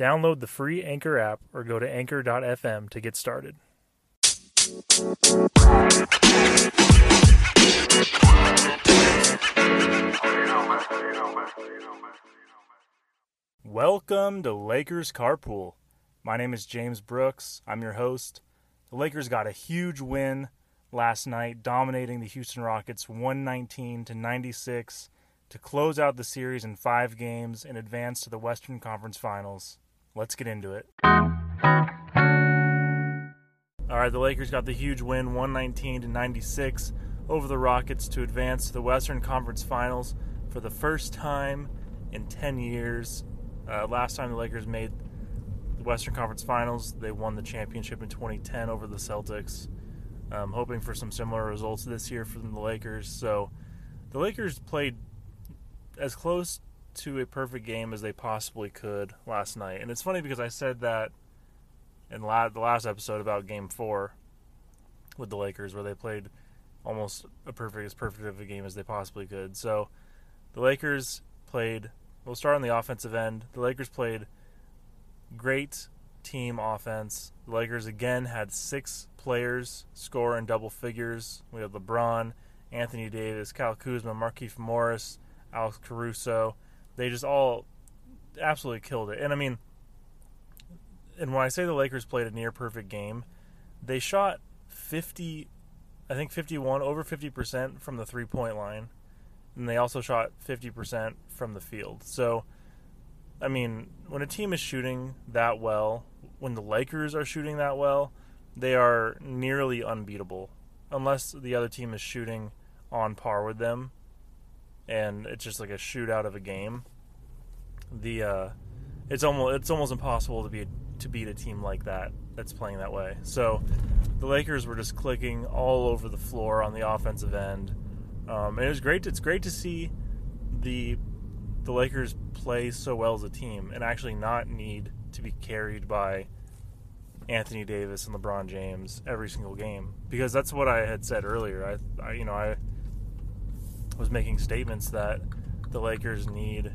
Download the free Anchor app or go to anchor.fm to get started. Welcome to Lakers Carpool. My name is James Brooks. I'm your host. The Lakers got a huge win last night, dominating the Houston Rockets 119 to 96 to close out the series in 5 games and advance to the Western Conference Finals. Let's get into it. All right, the Lakers got the huge win 119 to 96 over the Rockets to advance to the Western Conference Finals for the first time in 10 years. Uh, last time the Lakers made the Western Conference Finals, they won the championship in 2010 over the Celtics. Um, hoping for some similar results this year from the Lakers. So the Lakers played as close to a perfect game as they possibly could last night. And it's funny because I said that in la- the last episode about Game Four with the Lakers, where they played almost a perfect as perfect of a game as they possibly could. So the Lakers played. We'll start on the offensive end. The Lakers played great team offense. The Lakers again had six players score in double figures. We have LeBron, Anthony Davis, Kyle Kuzma, Markieff Morris, Alex Caruso. They just all absolutely killed it. And I mean, and when I say the Lakers played a near perfect game, they shot 50, I think 51, over 50% from the three point line. And they also shot 50% from the field. So, I mean, when a team is shooting that well, when the Lakers are shooting that well, they are nearly unbeatable. Unless the other team is shooting on par with them and it's just like a shootout of a game. The uh, it's almost it's almost impossible to be to beat a team like that that's playing that way. So the Lakers were just clicking all over the floor on the offensive end, um, and it was great. It's great to see the the Lakers play so well as a team and actually not need to be carried by Anthony Davis and LeBron James every single game because that's what I had said earlier. I, I you know I was making statements that the Lakers need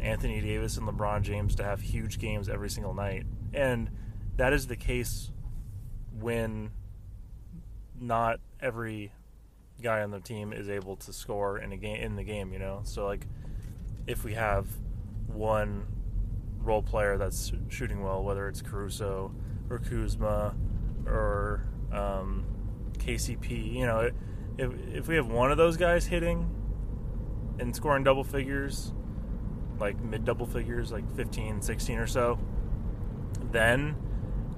Anthony Davis and LeBron James to have huge games every single night. And that is the case when not every guy on the team is able to score in a game in the game, you know. So like if we have one role player that's shooting well, whether it's Caruso or Kuzma or um, KCP, you know, if if we have one of those guys hitting and scoring double figures, like mid double figures, like 15, 16 or so, then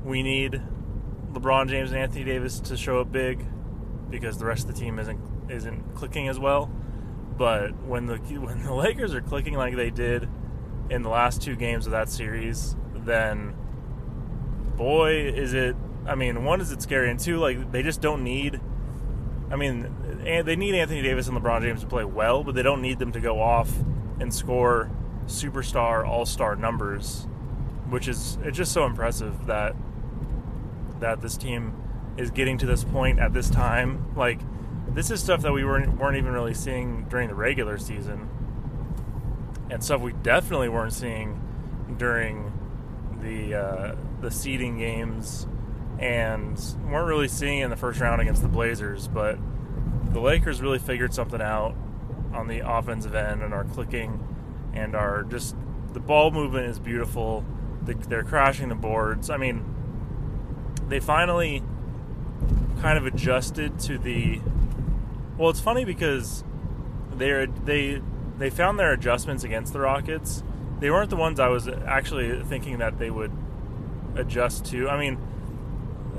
we need LeBron James and Anthony Davis to show up big because the rest of the team isn't isn't clicking as well. But when the when the Lakers are clicking like they did in the last two games of that series, then boy is it I mean, one is it scary and two like they just don't need I mean, they need Anthony Davis and LeBron James to play well, but they don't need them to go off and score superstar, all-star numbers, which is it's just so impressive that that this team is getting to this point at this time. Like this is stuff that we weren't weren't even really seeing during the regular season, and stuff we definitely weren't seeing during the uh, the seeding games and weren't really seeing in the first round against the Blazers, but the Lakers really figured something out on the offensive end and are clicking and are just the ball movement is beautiful. They're crashing the boards. I mean, they finally kind of adjusted to the. Well, it's funny because they they they found their adjustments against the Rockets. They weren't the ones I was actually thinking that they would adjust to. I mean,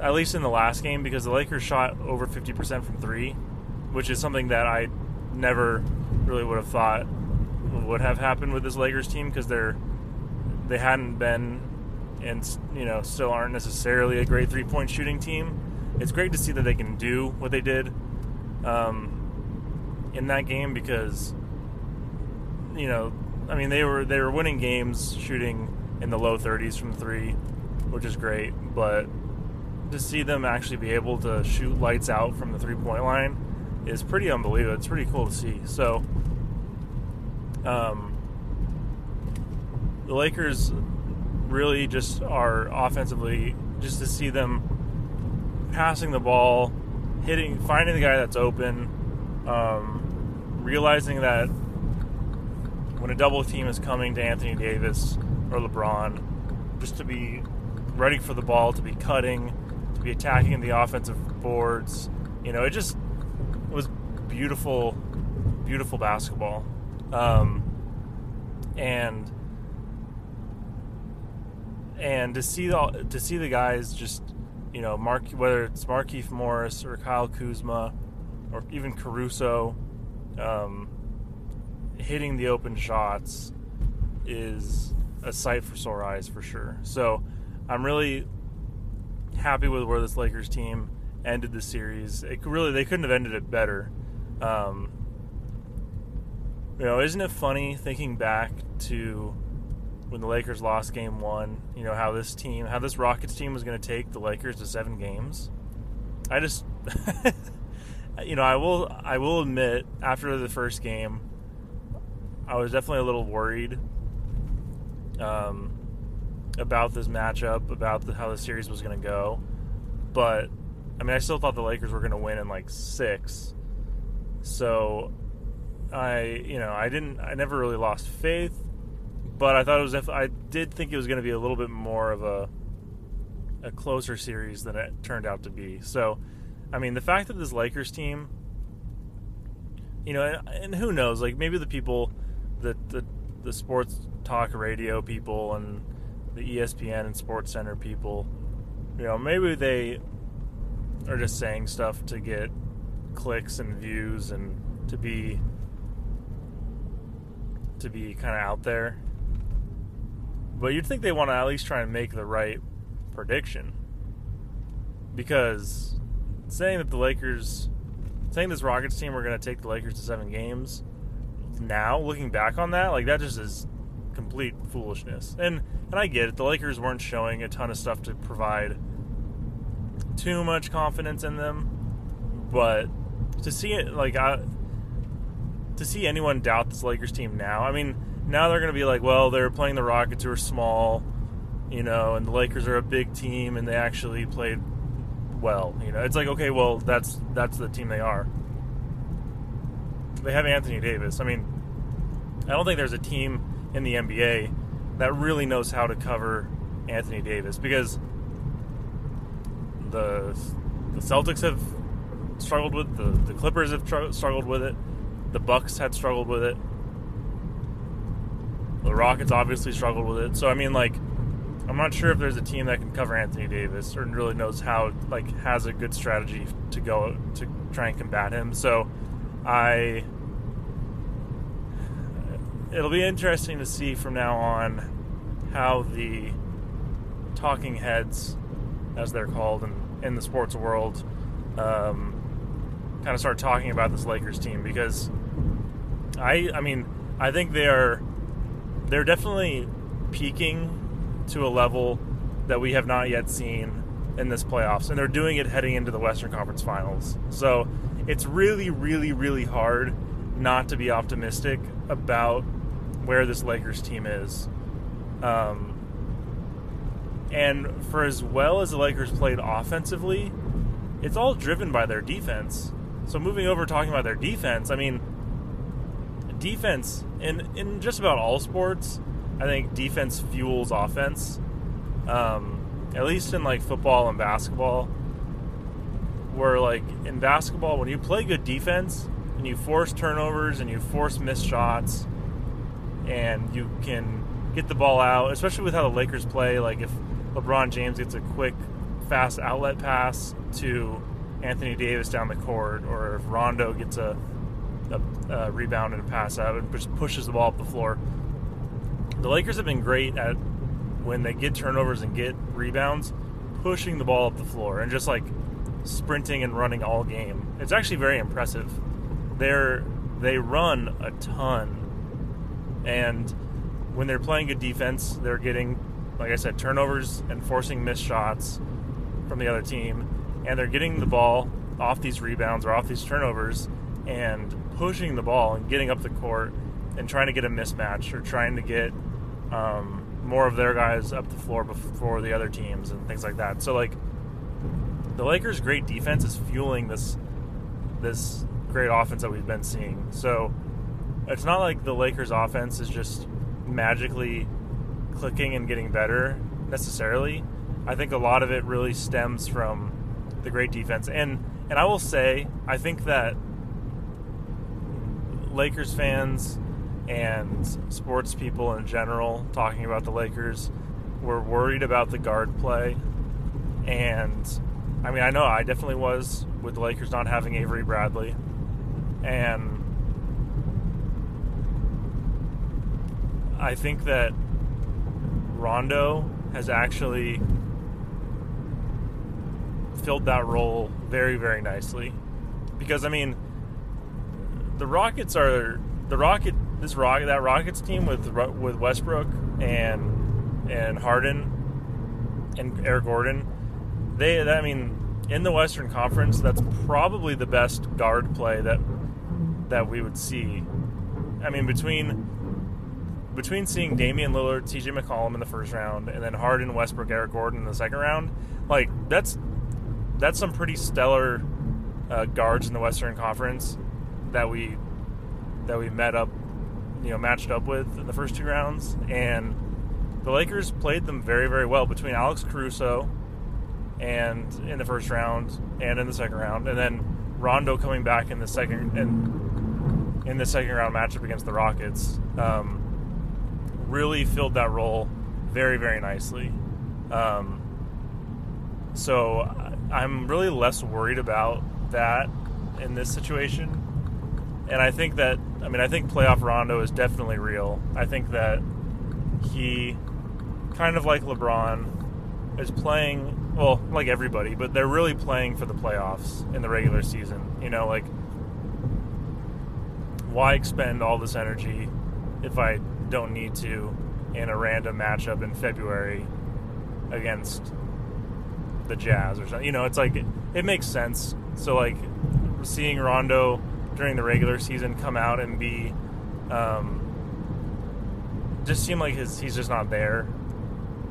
at least in the last game, because the Lakers shot over 50% from three, which is something that I never really would have thought would have happened with this Lakers team because they're they hadn't been and you know still aren't necessarily a great three point shooting team, it's great to see that they can do what they did um, in that game because you know I mean they were they were winning games shooting in the low 30s from three, which is great, but to see them actually be able to shoot lights out from the three point line is pretty unbelievable. It's pretty cool to see. So, um, the Lakers really just are offensively, just to see them passing the ball, hitting, finding the guy that's open, um, realizing that when a double team is coming to Anthony Davis or LeBron, just to be ready for the ball, to be cutting, to be attacking the offensive boards. You know, it just was beautiful, beautiful basketball. Um, and and to see the to see the guys just you know Mark whether it's Markieff Morris or Kyle Kuzma or even Caruso um, hitting the open shots is a sight for sore eyes for sure. So I'm really happy with where this Lakers team ended the series. It really they couldn't have ended it better. Um, you know, isn't it funny thinking back to when the Lakers lost game one, you know, how this team, how this Rockets team was going to take the Lakers to seven games. I just, you know, I will, I will admit, after the first game, I was definitely a little worried um, about this matchup, about the, how the series was going to go. But, I mean, I still thought the Lakers were going to win in like six. So, I, you know, I didn't, I never really lost faith but I thought it was. I did think it was going to be a little bit more of a a closer series than it turned out to be. So, I mean, the fact that this Lakers team, you know, and, and who knows, like maybe the people, the the the sports talk radio people and the ESPN and Sports Center people, you know, maybe they are just saying stuff to get clicks and views and to be to be kind of out there but you'd think they want to at least try and make the right prediction. Because saying that the Lakers, saying this Rockets team were going to take the Lakers to seven games, now looking back on that, like that just is complete foolishness. And and I get it, the Lakers weren't showing a ton of stuff to provide too much confidence in them, but to see it like I, to see anyone doubt this Lakers team now, I mean now they're going to be like, well, they're playing the Rockets who are small, you know, and the Lakers are a big team and they actually played well. You know, it's like, okay, well, that's that's the team they are. They have Anthony Davis. I mean, I don't think there's a team in the NBA that really knows how to cover Anthony Davis because the the Celtics have struggled with the the Clippers have tr- struggled with it. The Bucks had struggled with it. The Rockets obviously struggled with it. So I mean, like, I'm not sure if there's a team that can cover Anthony Davis or really knows how, like, has a good strategy to go to try and combat him. So I, it'll be interesting to see from now on how the talking heads, as they're called in, in the sports world, um, kind of start talking about this Lakers team because I, I mean, I think they are they're definitely peaking to a level that we have not yet seen in this playoffs, and they're doing it heading into the Western Conference Finals. So it's really, really, really hard not to be optimistic about where this Lakers team is. Um, and for as well as the Lakers played offensively, it's all driven by their defense. So moving over talking about their defense, I mean, defense in in just about all sports, I think defense fuels offense. Um, at least in like football and basketball, where like in basketball, when you play good defense and you force turnovers and you force missed shots, and you can get the ball out, especially with how the Lakers play. Like if LeBron James gets a quick, fast outlet pass to Anthony Davis down the court, or if Rondo gets a a, a rebound and a pass out and just pushes the ball up the floor. The Lakers have been great at when they get turnovers and get rebounds, pushing the ball up the floor and just like sprinting and running all game. It's actually very impressive. They're they run a ton, and when they're playing good defense, they're getting, like I said, turnovers and forcing missed shots from the other team, and they're getting the ball off these rebounds or off these turnovers and pushing the ball and getting up the court and trying to get a mismatch or trying to get um, more of their guys up the floor before the other teams and things like that. So like the Lakers' great defense is fueling this this great offense that we've been seeing. So it's not like the Lakers' offense is just magically clicking and getting better necessarily. I think a lot of it really stems from the great defense. And and I will say, I think that Lakers fans and sports people in general talking about the Lakers were worried about the guard play. And I mean, I know I definitely was with the Lakers not having Avery Bradley. And I think that Rondo has actually filled that role very, very nicely. Because I mean, the Rockets are the Rocket this Rocket that Rockets team with with Westbrook and and Harden and Eric Gordon. They, I mean, in the Western Conference, that's probably the best guard play that that we would see. I mean, between between seeing Damian Lillard, C.J. McCollum in the first round, and then Harden, Westbrook, Eric Gordon in the second round, like that's that's some pretty stellar uh, guards in the Western Conference that we that we met up, you know, matched up with in the first two rounds, and the Lakers played them very very well between Alex Caruso and in the first round and in the second round, and then Rondo coming back in the second and in the second round matchup against the Rockets. Um, really filled that role very, very nicely. Um, so I'm really less worried about that in this situation. And I think that, I mean, I think playoff Rondo is definitely real. I think that he, kind of like LeBron, is playing, well, like everybody, but they're really playing for the playoffs in the regular season. You know, like, why expend all this energy if I don't need to in a random matchup in February against the Jazz or something. You know, it's like it, it makes sense. So like seeing Rondo during the regular season come out and be um, just seem like his he's just not there,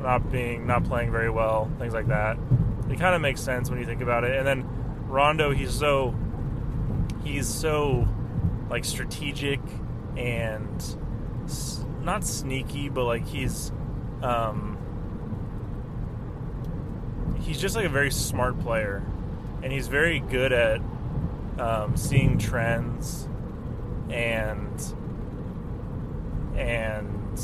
not being not playing very well, things like that. It kind of makes sense when you think about it. And then Rondo, he's so he's so like strategic and not sneaky, but like he's um, he's just like a very smart player, and he's very good at um, seeing trends and and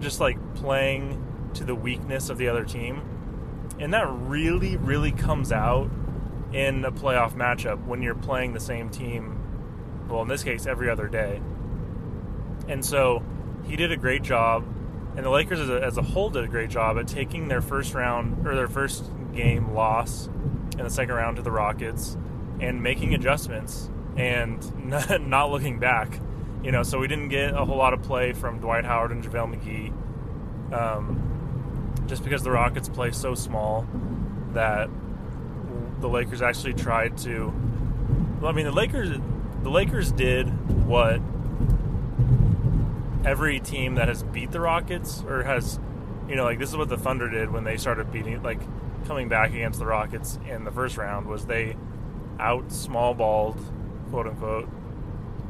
just like playing to the weakness of the other team. And that really, really comes out in a playoff matchup when you're playing the same team, well, in this case, every other day. And so he did a great job, and the Lakers as a, as a whole did a great job at taking their first round or their first game loss in the second round to the Rockets and making adjustments and not, not looking back. You know, so we didn't get a whole lot of play from Dwight Howard and JaVale McGee, um, just because the Rockets play so small that the Lakers actually tried to. Well, I mean, the Lakers, the Lakers did what every team that has beat the Rockets or has, you know, like this is what the Thunder did when they started beating, like coming back against the Rockets in the first round was they out small balled, quote unquote,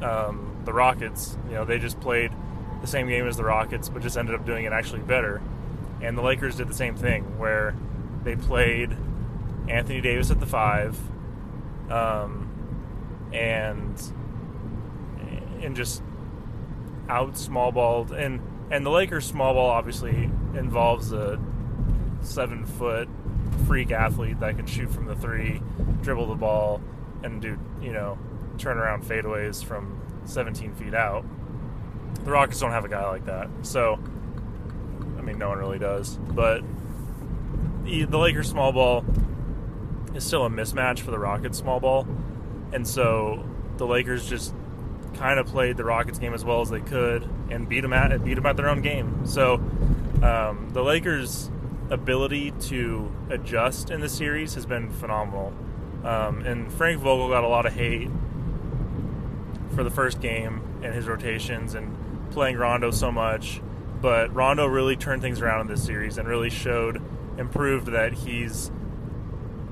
um, the Rockets. You know, they just played the same game as the Rockets, but just ended up doing it actually better. And the Lakers did the same thing where they played Anthony Davis at the five, um, and and just out small balled and and the Lakers small ball obviously involves a seven foot freak athlete that can shoot from the three, dribble the ball, and do you know turn around fadeaways from 17 feet out. The Rockets don't have a guy like that, so I mean no one really does. But the, the Lakers small ball is still a mismatch for the Rockets small ball, and so the Lakers just kind of played the Rockets game as well as they could and beat them at beat them at their own game. So um, the Lakers' ability to adjust in the series has been phenomenal. Um, and Frank Vogel got a lot of hate for the first game and his rotations and playing Rondo so much. But Rondo really turned things around in this series and really showed and proved that he's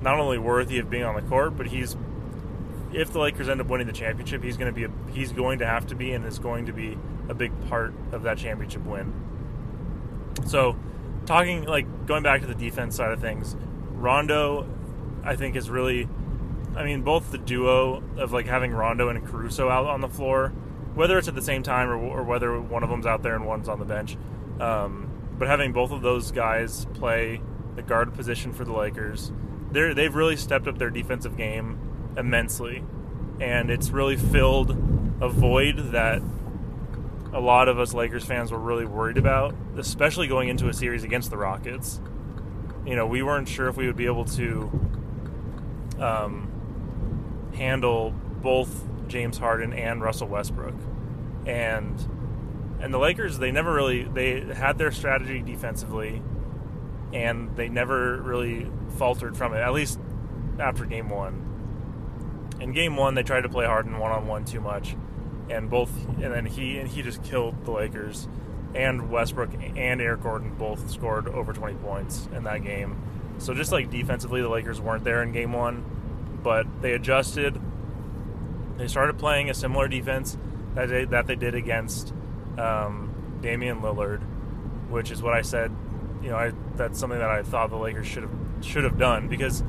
not only worthy of being on the court, but he's if the Lakers end up winning the championship, he's going to be a, he's going to have to be and is going to be a big part of that championship win. So, talking like going back to the defense side of things, Rondo, I think is really, I mean, both the duo of like having Rondo and Caruso out on the floor, whether it's at the same time or, or whether one of them's out there and one's on the bench, um, but having both of those guys play the guard position for the Lakers, they they've really stepped up their defensive game immensely, and it's really filled a void that a lot of us Lakers fans were really worried about, especially going into a series against the Rockets. You know, we weren't sure if we would be able to um, handle both James Harden and Russell Westbrook, and and the Lakers they never really they had their strategy defensively, and they never really faltered from it. At least after Game One. In Game One, they tried to play Harden one on one too much and both and then he and he just killed the Lakers and Westbrook and Eric Gordon both scored over 20 points in that game. So just like defensively the Lakers weren't there in game 1, but they adjusted. They started playing a similar defense that they, that they did against um, Damian Lillard, which is what I said, you know, I, that's something that I thought the Lakers should have should have done because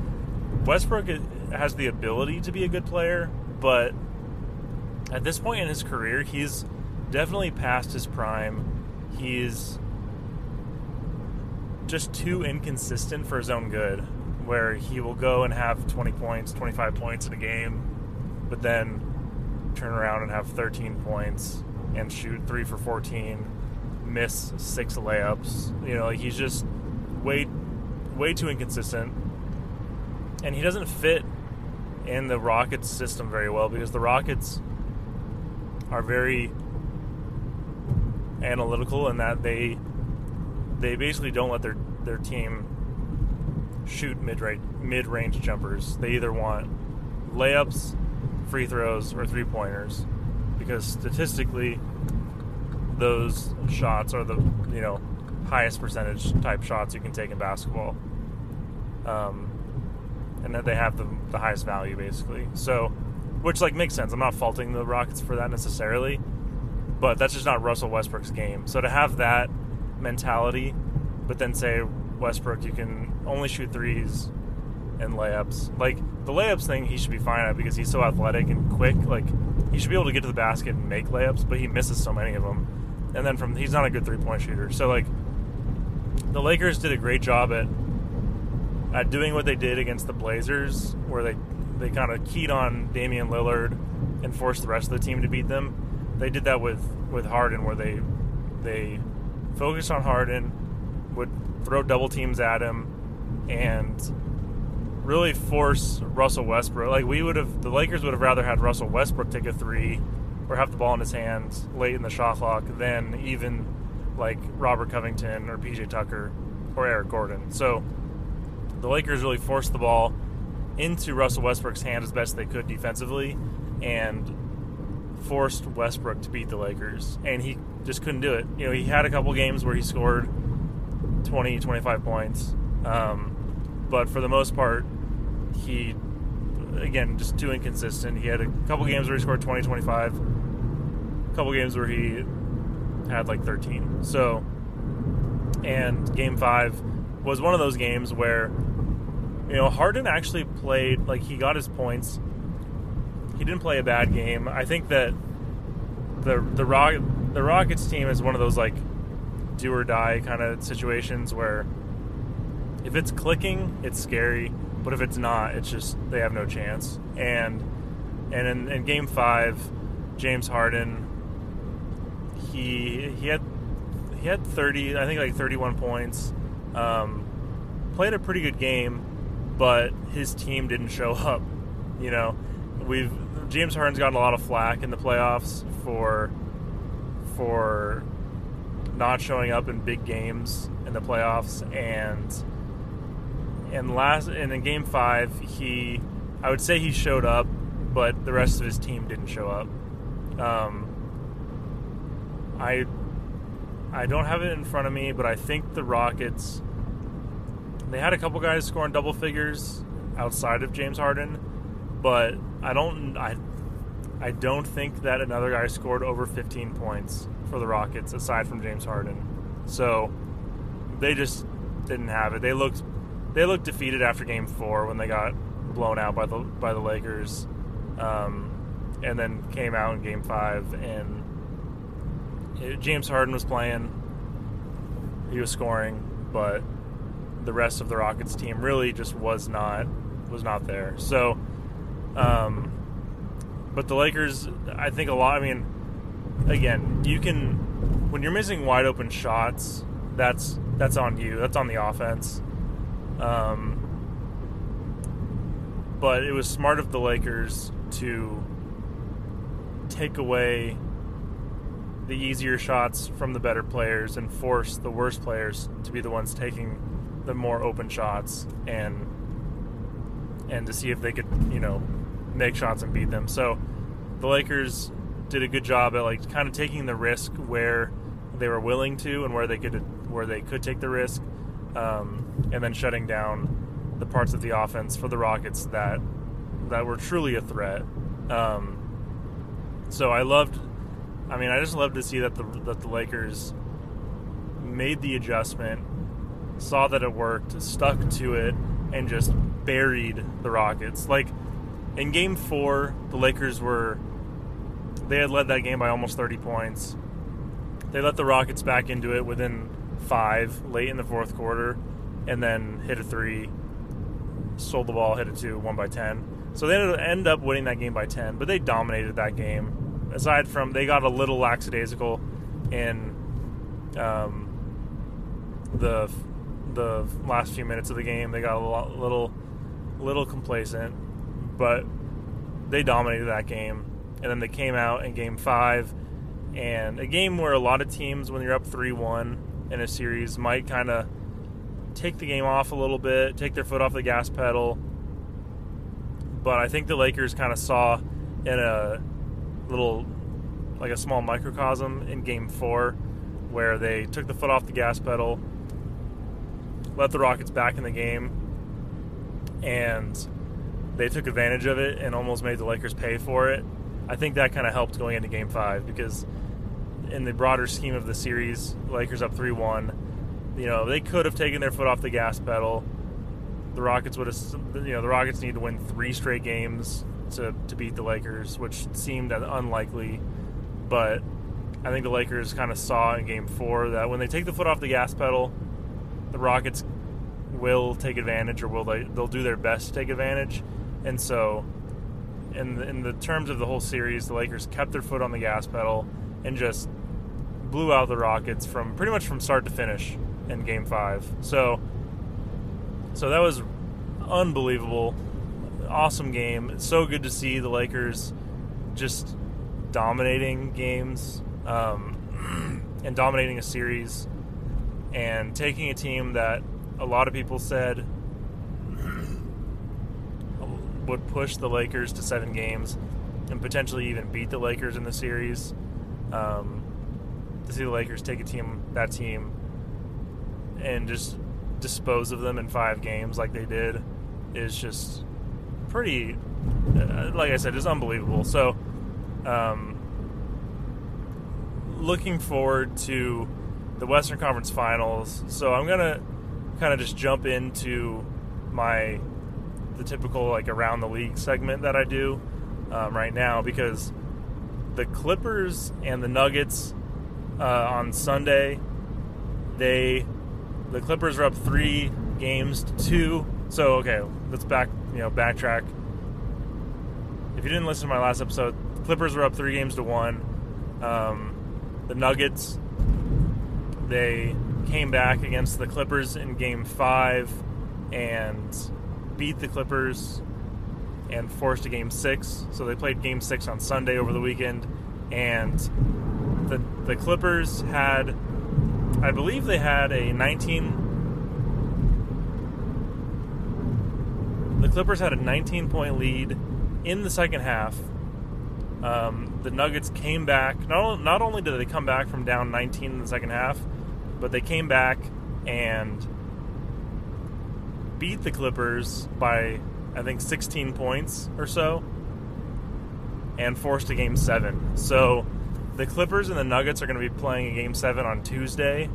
Westbrook has the ability to be a good player, but at this point in his career, he's definitely past his prime. He's just too inconsistent for his own good, where he will go and have 20 points, 25 points in a game, but then turn around and have 13 points and shoot 3 for 14, miss 6 layups. You know, like he's just way way too inconsistent. And he doesn't fit in the Rockets system very well because the Rockets are very analytical in that they they basically don't let their their team shoot mid mid range jumpers. They either want layups, free throws, or three pointers, because statistically, those shots are the you know highest percentage type shots you can take in basketball, um, and that they have the, the highest value basically. So which like makes sense. I'm not faulting the Rockets for that necessarily, but that's just not Russell Westbrook's game. So to have that mentality, but then say Westbrook, you can only shoot threes and layups. Like the layups thing, he should be fine at because he's so athletic and quick. Like he should be able to get to the basket and make layups, but he misses so many of them. And then from he's not a good three point shooter. So like the Lakers did a great job at at doing what they did against the Blazers, where they they kind of keyed on Damian Lillard and forced the rest of the team to beat them. They did that with with Harden, where they they focused on Harden, would throw double teams at him, and really force Russell Westbrook. Like we would have, the Lakers would have rather had Russell Westbrook take a three or have the ball in his hands late in the shot clock than even like Robert Covington or PJ Tucker or Eric Gordon. So the Lakers really forced the ball into Russell Westbrook's hand as best they could defensively and forced Westbrook to beat the Lakers. And he just couldn't do it. You know, he had a couple games where he scored 20, 25 points. Um, but for the most part, he, again, just too inconsistent. He had a couple games where he scored 20, 25, a couple games where he had like 13. So, and game five was one of those games where you know, Harden actually played like he got his points. He didn't play a bad game. I think that the the Rock the Rockets team is one of those like do or die kind of situations where if it's clicking, it's scary, but if it's not, it's just they have no chance. And and in, in game five, James Harden he he had he had 30, I think like 31 points. Um, played a pretty good game, but his team didn't show up. You know, we've James Harden's gotten a lot of flack in the playoffs for for not showing up in big games in the playoffs and and last and in game 5 he I would say he showed up but the rest of his team didn't show up. Um, I I don't have it in front of me, but I think the Rockets they had a couple guys scoring double figures outside of James Harden, but I don't I I don't think that another guy scored over 15 points for the Rockets aside from James Harden. So they just didn't have it. They looked they looked defeated after game 4 when they got blown out by the by the Lakers. Um, and then came out in game 5 and it, James Harden was playing. He was scoring, but the rest of the Rockets team really just was not was not there. So, um, but the Lakers, I think a lot. I mean, again, you can when you're missing wide open shots, that's that's on you. That's on the offense. Um, but it was smart of the Lakers to take away the easier shots from the better players and force the worst players to be the ones taking the more open shots and and to see if they could, you know, make shots and beat them. So the Lakers did a good job at like kind of taking the risk where they were willing to and where they could where they could take the risk, um, and then shutting down the parts of the offense for the Rockets that that were truly a threat. Um, so I loved. I mean, I just love to see that the that the Lakers made the adjustment saw that it worked, stuck to it, and just buried the Rockets. Like in game four, the Lakers were they had led that game by almost 30 points. They let the Rockets back into it within five late in the fourth quarter, and then hit a three, sold the ball, hit a two, won by 10. So they ended up winning that game by 10, but they dominated that game. Aside from they got a little lackadaisical in um, the the last few minutes of the game. They got a little, little complacent, but they dominated that game. And then they came out in game five, and a game where a lot of teams, when you're up three-one in a series, might kind of take the game off a little bit, take their foot off the gas pedal. But I think the Lakers kind of saw in a little, like a small microcosm in game four, where they took the foot off the gas pedal let the Rockets back in the game, and they took advantage of it and almost made the Lakers pay for it. I think that kind of helped going into Game Five because, in the broader scheme of the series, Lakers up three one. You know they could have taken their foot off the gas pedal. The Rockets would have, you know, the Rockets need to win three straight games to to beat the Lakers, which seemed unlikely. But I think the Lakers kind of saw in Game Four that when they take the foot off the gas pedal, the Rockets will take advantage, or will they? They'll do their best to take advantage, and so. In the, in the terms of the whole series, the Lakers kept their foot on the gas pedal and just blew out the Rockets from pretty much from start to finish in Game Five. So, so that was unbelievable, awesome game. It's so good to see the Lakers just dominating games um, and dominating a series and taking a team that a lot of people said would push the Lakers to seven games and potentially even beat the Lakers in the series. Um, to see the Lakers take a team, that team, and just dispose of them in five games like they did is just pretty, uh, like I said, is unbelievable. So, um, looking forward to the Western Conference Finals. So I'm gonna kind of just jump into my the typical like around the league segment that I do um, right now because the Clippers and the Nuggets uh, on Sunday they the Clippers are up three games to two. So okay, let's back you know backtrack. If you didn't listen to my last episode, Clippers were up three games to one. Um, the Nuggets they came back against the Clippers in Game Five and beat the Clippers and forced a Game Six. So they played Game Six on Sunday over the weekend, and the the Clippers had, I believe, they had a 19. The Clippers had a 19 point lead in the second half. Um, the Nuggets came back. Not, not only did they come back from down 19 in the second half, but they came back and beat the Clippers by, I think, 16 points or so and forced a game seven. So the Clippers and the Nuggets are going to be playing a game seven on Tuesday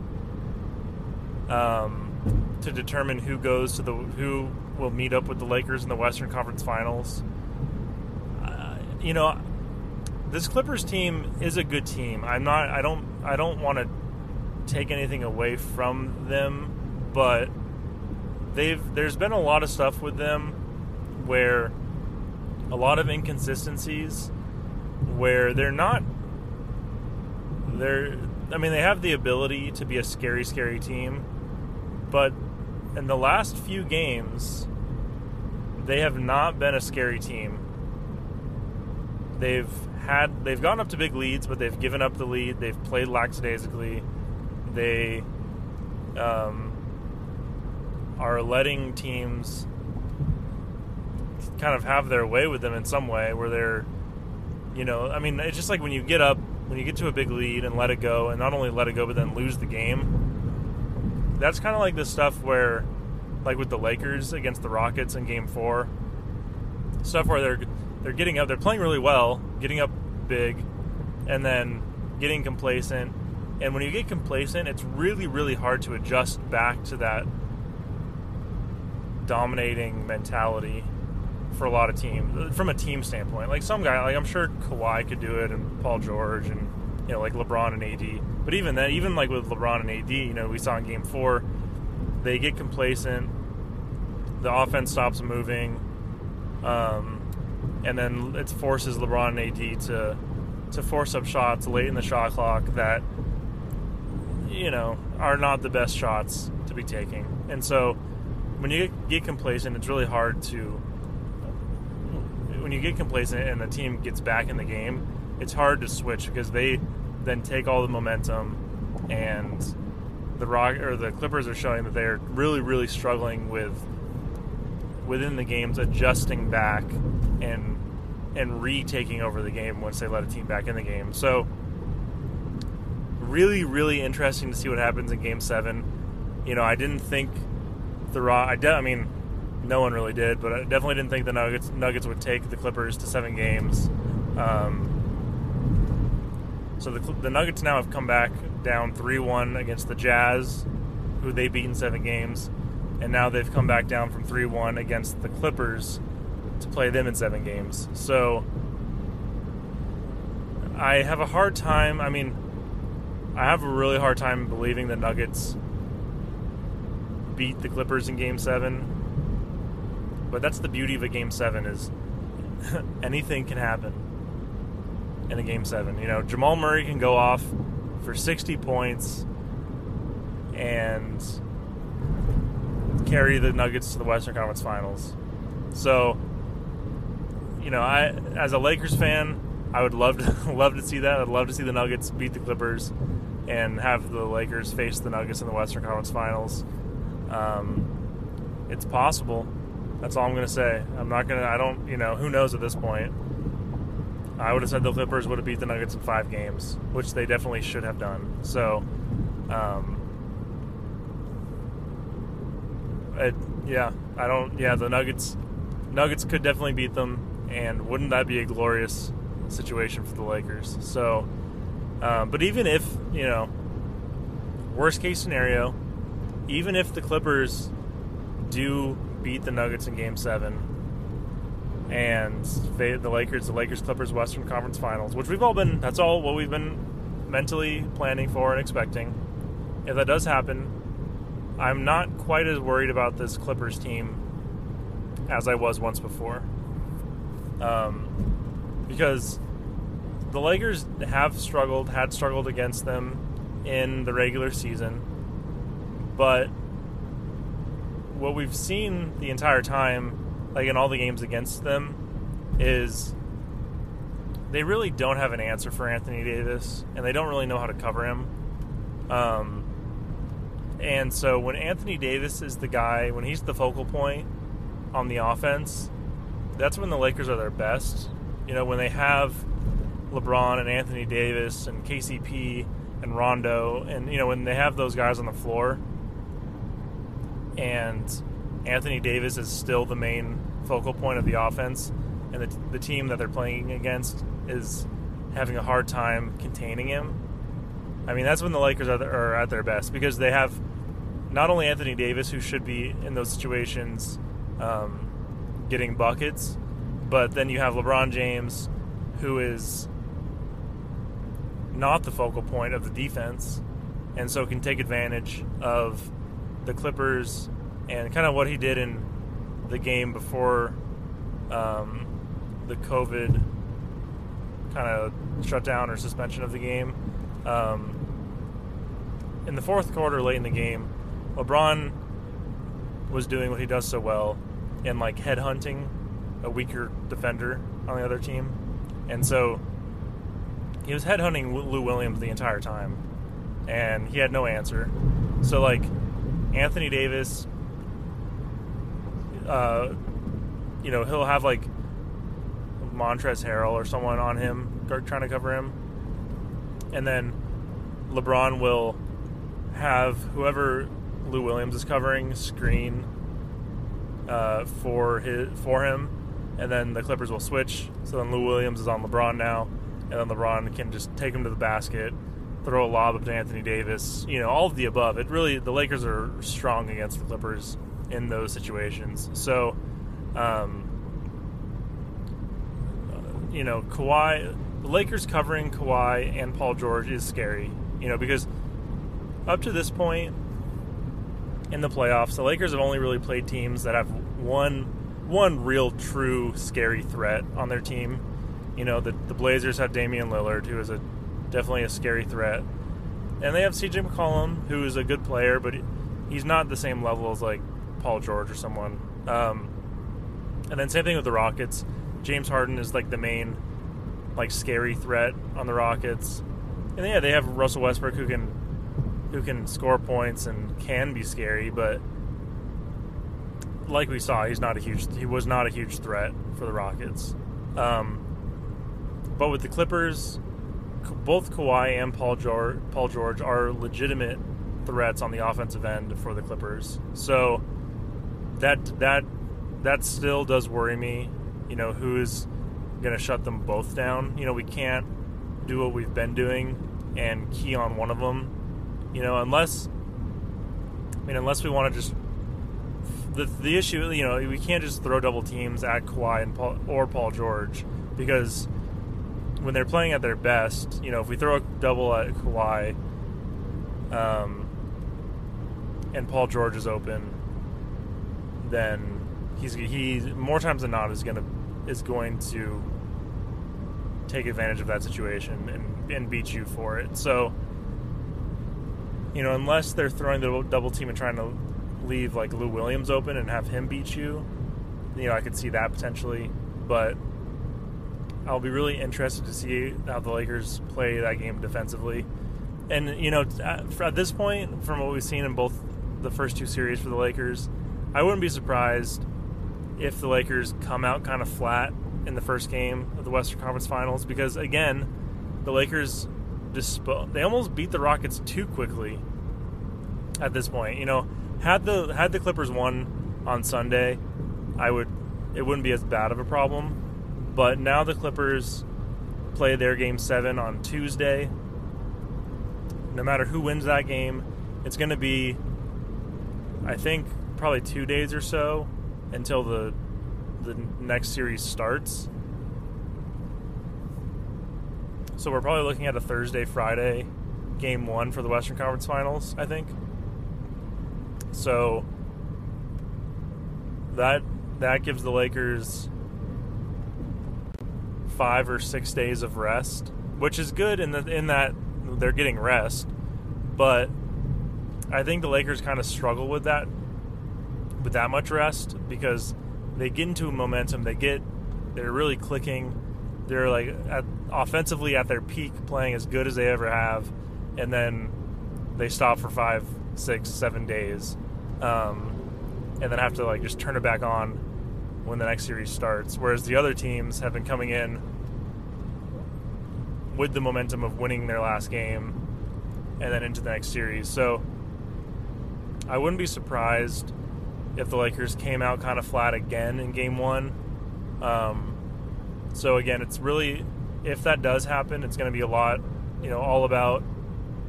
um, to determine who goes to the who will meet up with the Lakers in the Western Conference Finals. Uh, you know, this Clippers team is a good team. I'm not. I don't. I don't want to take anything away from them, but they've. There's been a lot of stuff with them where a lot of inconsistencies, where they're not. They're. I mean, they have the ability to be a scary, scary team, but in the last few games, they have not been a scary team. They've had they've gone up to big leads, but they've given up the lead. They've played lackadaisically. They um, are letting teams kind of have their way with them in some way, where they're, you know, I mean, it's just like when you get up, when you get to a big lead and let it go, and not only let it go, but then lose the game. That's kind of like the stuff where, like with the Lakers against the Rockets in Game Four, stuff where they're they're getting up, they're playing really well, getting up big, and then getting complacent. And when you get complacent, it's really, really hard to adjust back to that dominating mentality for a lot of teams from a team standpoint. Like some guy, like I'm sure Kawhi could do it, and Paul George, and you know, like LeBron and AD. But even then, even like with LeBron and AD, you know, we saw in Game Four, they get complacent. The offense stops moving. Um, and then it forces LeBron and AD to to force up shots late in the shot clock that you know are not the best shots to be taking. And so when you get, complacent, it's really hard to when you get complacent and the team gets back in the game, it's hard to switch because they then take all the momentum and the rock or the Clippers are showing that they're really really struggling with within the games adjusting back and and retaking over the game once they let a team back in the game. So really, really interesting to see what happens in Game Seven. You know, I didn't think the Raw. I, de- I mean, no one really did, but I definitely didn't think the Nuggets Nuggets would take the Clippers to seven games. Um, so the, the Nuggets now have come back down three one against the Jazz, who they beat in seven games, and now they've come back down from three one against the Clippers to play them in seven games. So I have a hard time. I mean, I have a really hard time believing the Nuggets beat the Clippers in Game Seven. But that's the beauty of a Game Seven is anything can happen in a Game Seven. You know, Jamal Murray can go off for 60 points and carry the Nuggets to the Western Conference Finals. So you know, I as a Lakers fan, I would love to love to see that. I'd love to see the Nuggets beat the Clippers and have the Lakers face the Nuggets in the Western Conference Finals. Um, it's possible. That's all I'm going to say. I'm not going to. I don't. You know, who knows at this point. I would have said the Clippers would have beat the Nuggets in five games, which they definitely should have done. So, um, it, yeah, I don't. Yeah, the Nuggets. Nuggets could definitely beat them and wouldn't that be a glorious situation for the Lakers? So, um, but even if you know, worst case scenario, even if the Clippers do beat the Nuggets in Game Seven, and they, the Lakers, the Lakers Clippers Western Conference Finals, which we've all been, that's all what we've been mentally planning for and expecting. If that does happen, I'm not quite as worried about this Clippers team as I was once before um, because the Lakers have struggled, had struggled against them in the regular season, but what we've seen the entire time, like in all the games against them, is they really don't have an answer for Anthony Davis, and they don't really know how to cover him. Um, and so when Anthony Davis is the guy, when he's the focal point on the offense, that's when the Lakers are their best. You know, when they have LeBron and Anthony Davis and KCP and Rondo, and you know when they have those guys on the floor, and Anthony Davis is still the main focal point of the offense, and the, the team that they're playing against is having a hard time containing him. I mean, that's when the Lakers are, are at their best because they have not only Anthony Davis, who should be in those situations um, getting buckets, but then you have LeBron James, who is not the focal point of the defense, and so can take advantage of the Clippers and kind of what he did in the game before um, the COVID kind of shutdown or suspension of the game. Um, in the fourth quarter, late in the game, LeBron was doing what he does so well in like headhunting a weaker defender on the other team, and so he was headhunting Lou Williams the entire time, and he had no answer. So like Anthony Davis, uh, you know, he'll have like Montrezl Harrell or someone on him trying to cover him, and then LeBron will have whoever Lou Williams is covering screen uh, for his for him, and then the Clippers will switch. So then Lou Williams is on LeBron now, and then LeBron can just take him to the basket, throw a lob up to Anthony Davis. You know, all of the above. It really the Lakers are strong against the Clippers in those situations. So, um, you know, Kawhi, the Lakers covering Kawhi and Paul George is scary. You know, because up to this point in the playoffs, the Lakers have only really played teams that have one one real true scary threat on their team. You know, the the Blazers have Damian Lillard, who is a definitely a scary threat, and they have CJ McCollum, who is a good player, but he's not the same level as like Paul George or someone. Um, and then same thing with the Rockets. James Harden is like the main like scary threat on the Rockets. And yeah, they have Russell Westbrook who can who can score points and can be scary, but like we saw, he's not a huge he was not a huge threat for the Rockets. Um, but with the Clippers, both Kawhi and Paul George, Paul George are legitimate threats on the offensive end for the Clippers. So that that that still does worry me. You know, who's going to shut them both down? You know, we can't do what we've been doing and key on one of them. You know, unless I mean, unless we want to just the the issue. You know, we can't just throw double teams at Kawhi and Paul, or Paul George because when they're playing at their best, you know, if we throw a double at Kawhi, um, and Paul George is open, then he's he more times than not is gonna is going to take advantage of that situation and and beat you for it. So, you know, unless they're throwing the double team and trying to leave like Lou Williams open and have him beat you, you know, I could see that potentially, but I'll be really interested to see how the Lakers play that game defensively. And you know, uh, at this point, from what we've seen in both the first two series for the Lakers, I wouldn't be surprised if the Lakers come out kind of flat in the first game of the Western Conference Finals because again, the Lakers dispo- they almost beat the Rockets too quickly at this point. You know, had the had the Clippers won on Sunday, I would it wouldn't be as bad of a problem but now the Clippers play their game seven on Tuesday. No matter who wins that game, it's going to be, I think, probably two days or so until the the next series starts. So we're probably looking at a Thursday, Friday game one for the Western Conference Finals, I think. So that that gives the Lakers five or six days of rest, which is good in the in that they're getting rest. But I think the Lakers kind of struggle with that with that much rest because they get into a momentum. They get they're really clicking. They're like at, offensively at their peak, playing as good as they ever have, and then they stop for five, six, seven days, um, and then have to like just turn it back on when the next series starts. Whereas the other teams have been coming in with the momentum of winning their last game and then into the next series. So I wouldn't be surprised if the Lakers came out kind of flat again in game one. Um, so again, it's really, if that does happen, it's going to be a lot, you know, all about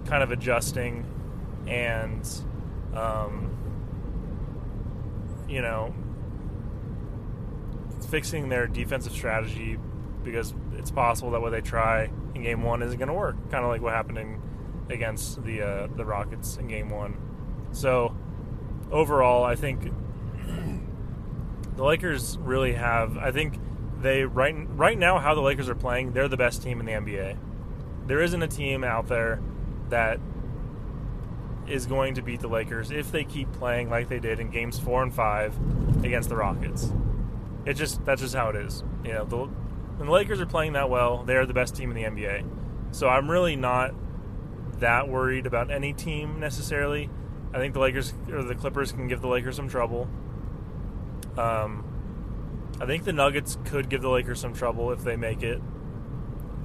kind of adjusting and, um, you know, fixing their defensive strategy because it's possible that what they try in game one isn't going to work. Kind of like what happened in, against the uh, the Rockets in game one. So overall, I think the Lakers really have. I think they right right now how the Lakers are playing, they're the best team in the NBA. There isn't a team out there that is going to beat the Lakers if they keep playing like they did in games four and five against the Rockets. It just that's just how it is. You know, the, when the Lakers are playing that well, they're the best team in the NBA. So I'm really not that worried about any team necessarily. I think the Lakers or the Clippers can give the Lakers some trouble. Um, I think the Nuggets could give the Lakers some trouble if they make it.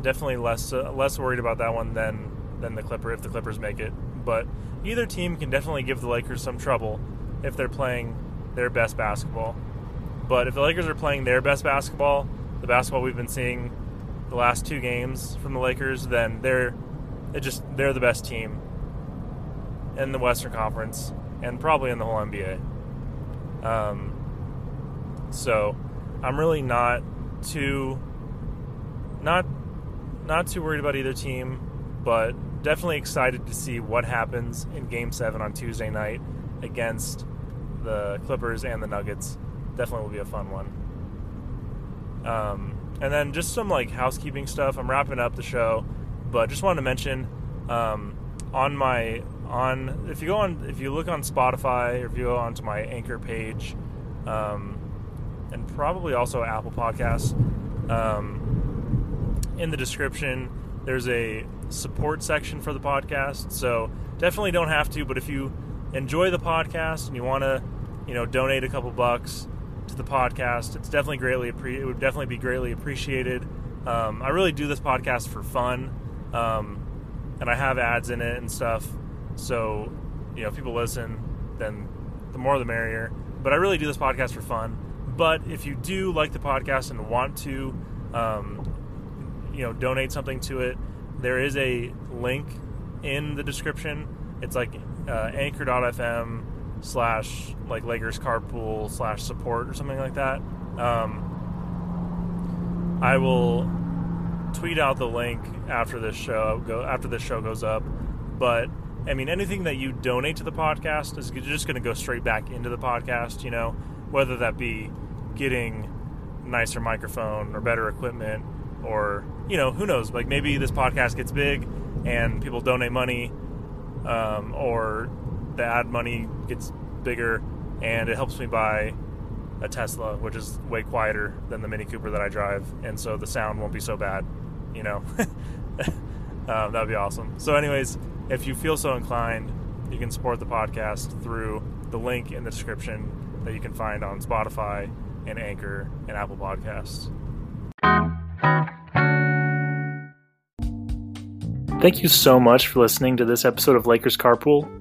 Definitely less uh, less worried about that one than than the Clipper if the Clippers make it. But either team can definitely give the Lakers some trouble if they're playing their best basketball. But if the Lakers are playing their best basketball, the basketball we've been seeing the last two games from the Lakers, then they're it just they're the best team in the Western Conference and probably in the whole NBA. Um, so I'm really not too not not too worried about either team, but definitely excited to see what happens in Game Seven on Tuesday night against the Clippers and the Nuggets. Definitely will be a fun one. Um, and then just some like housekeeping stuff. I'm wrapping up the show, but just wanted to mention um, on my on if you go on if you look on Spotify or if you go onto my anchor page, um, and probably also Apple Podcasts, um, in the description there's a support section for the podcast. So definitely don't have to, but if you enjoy the podcast and you want to, you know, donate a couple bucks to the podcast, it's definitely greatly it would definitely be greatly appreciated. Um, I really do this podcast for fun, um, and I have ads in it and stuff. So, you know, if people listen, then the more the merrier. But I really do this podcast for fun. But if you do like the podcast and want to, um, you know, donate something to it, there is a link in the description. It's like uh, anchor.fm slash like Lakers carpool slash support or something like that. Um, I will tweet out the link after this show go after this show goes up. But I mean, anything that you donate to the podcast is just going to go straight back into the podcast. You know, whether that be getting nicer microphone or better equipment, or you know, who knows? Like maybe this podcast gets big and people donate money, um, or the ad money gets bigger and it helps me buy a Tesla, which is way quieter than the Mini Cooper that I drive, and so the sound won't be so bad. You know, um, that would be awesome. So, anyways, if you feel so inclined, you can support the podcast through the link in the description that you can find on Spotify and Anchor and Apple Podcasts. Thank you so much for listening to this episode of Lakers Carpool.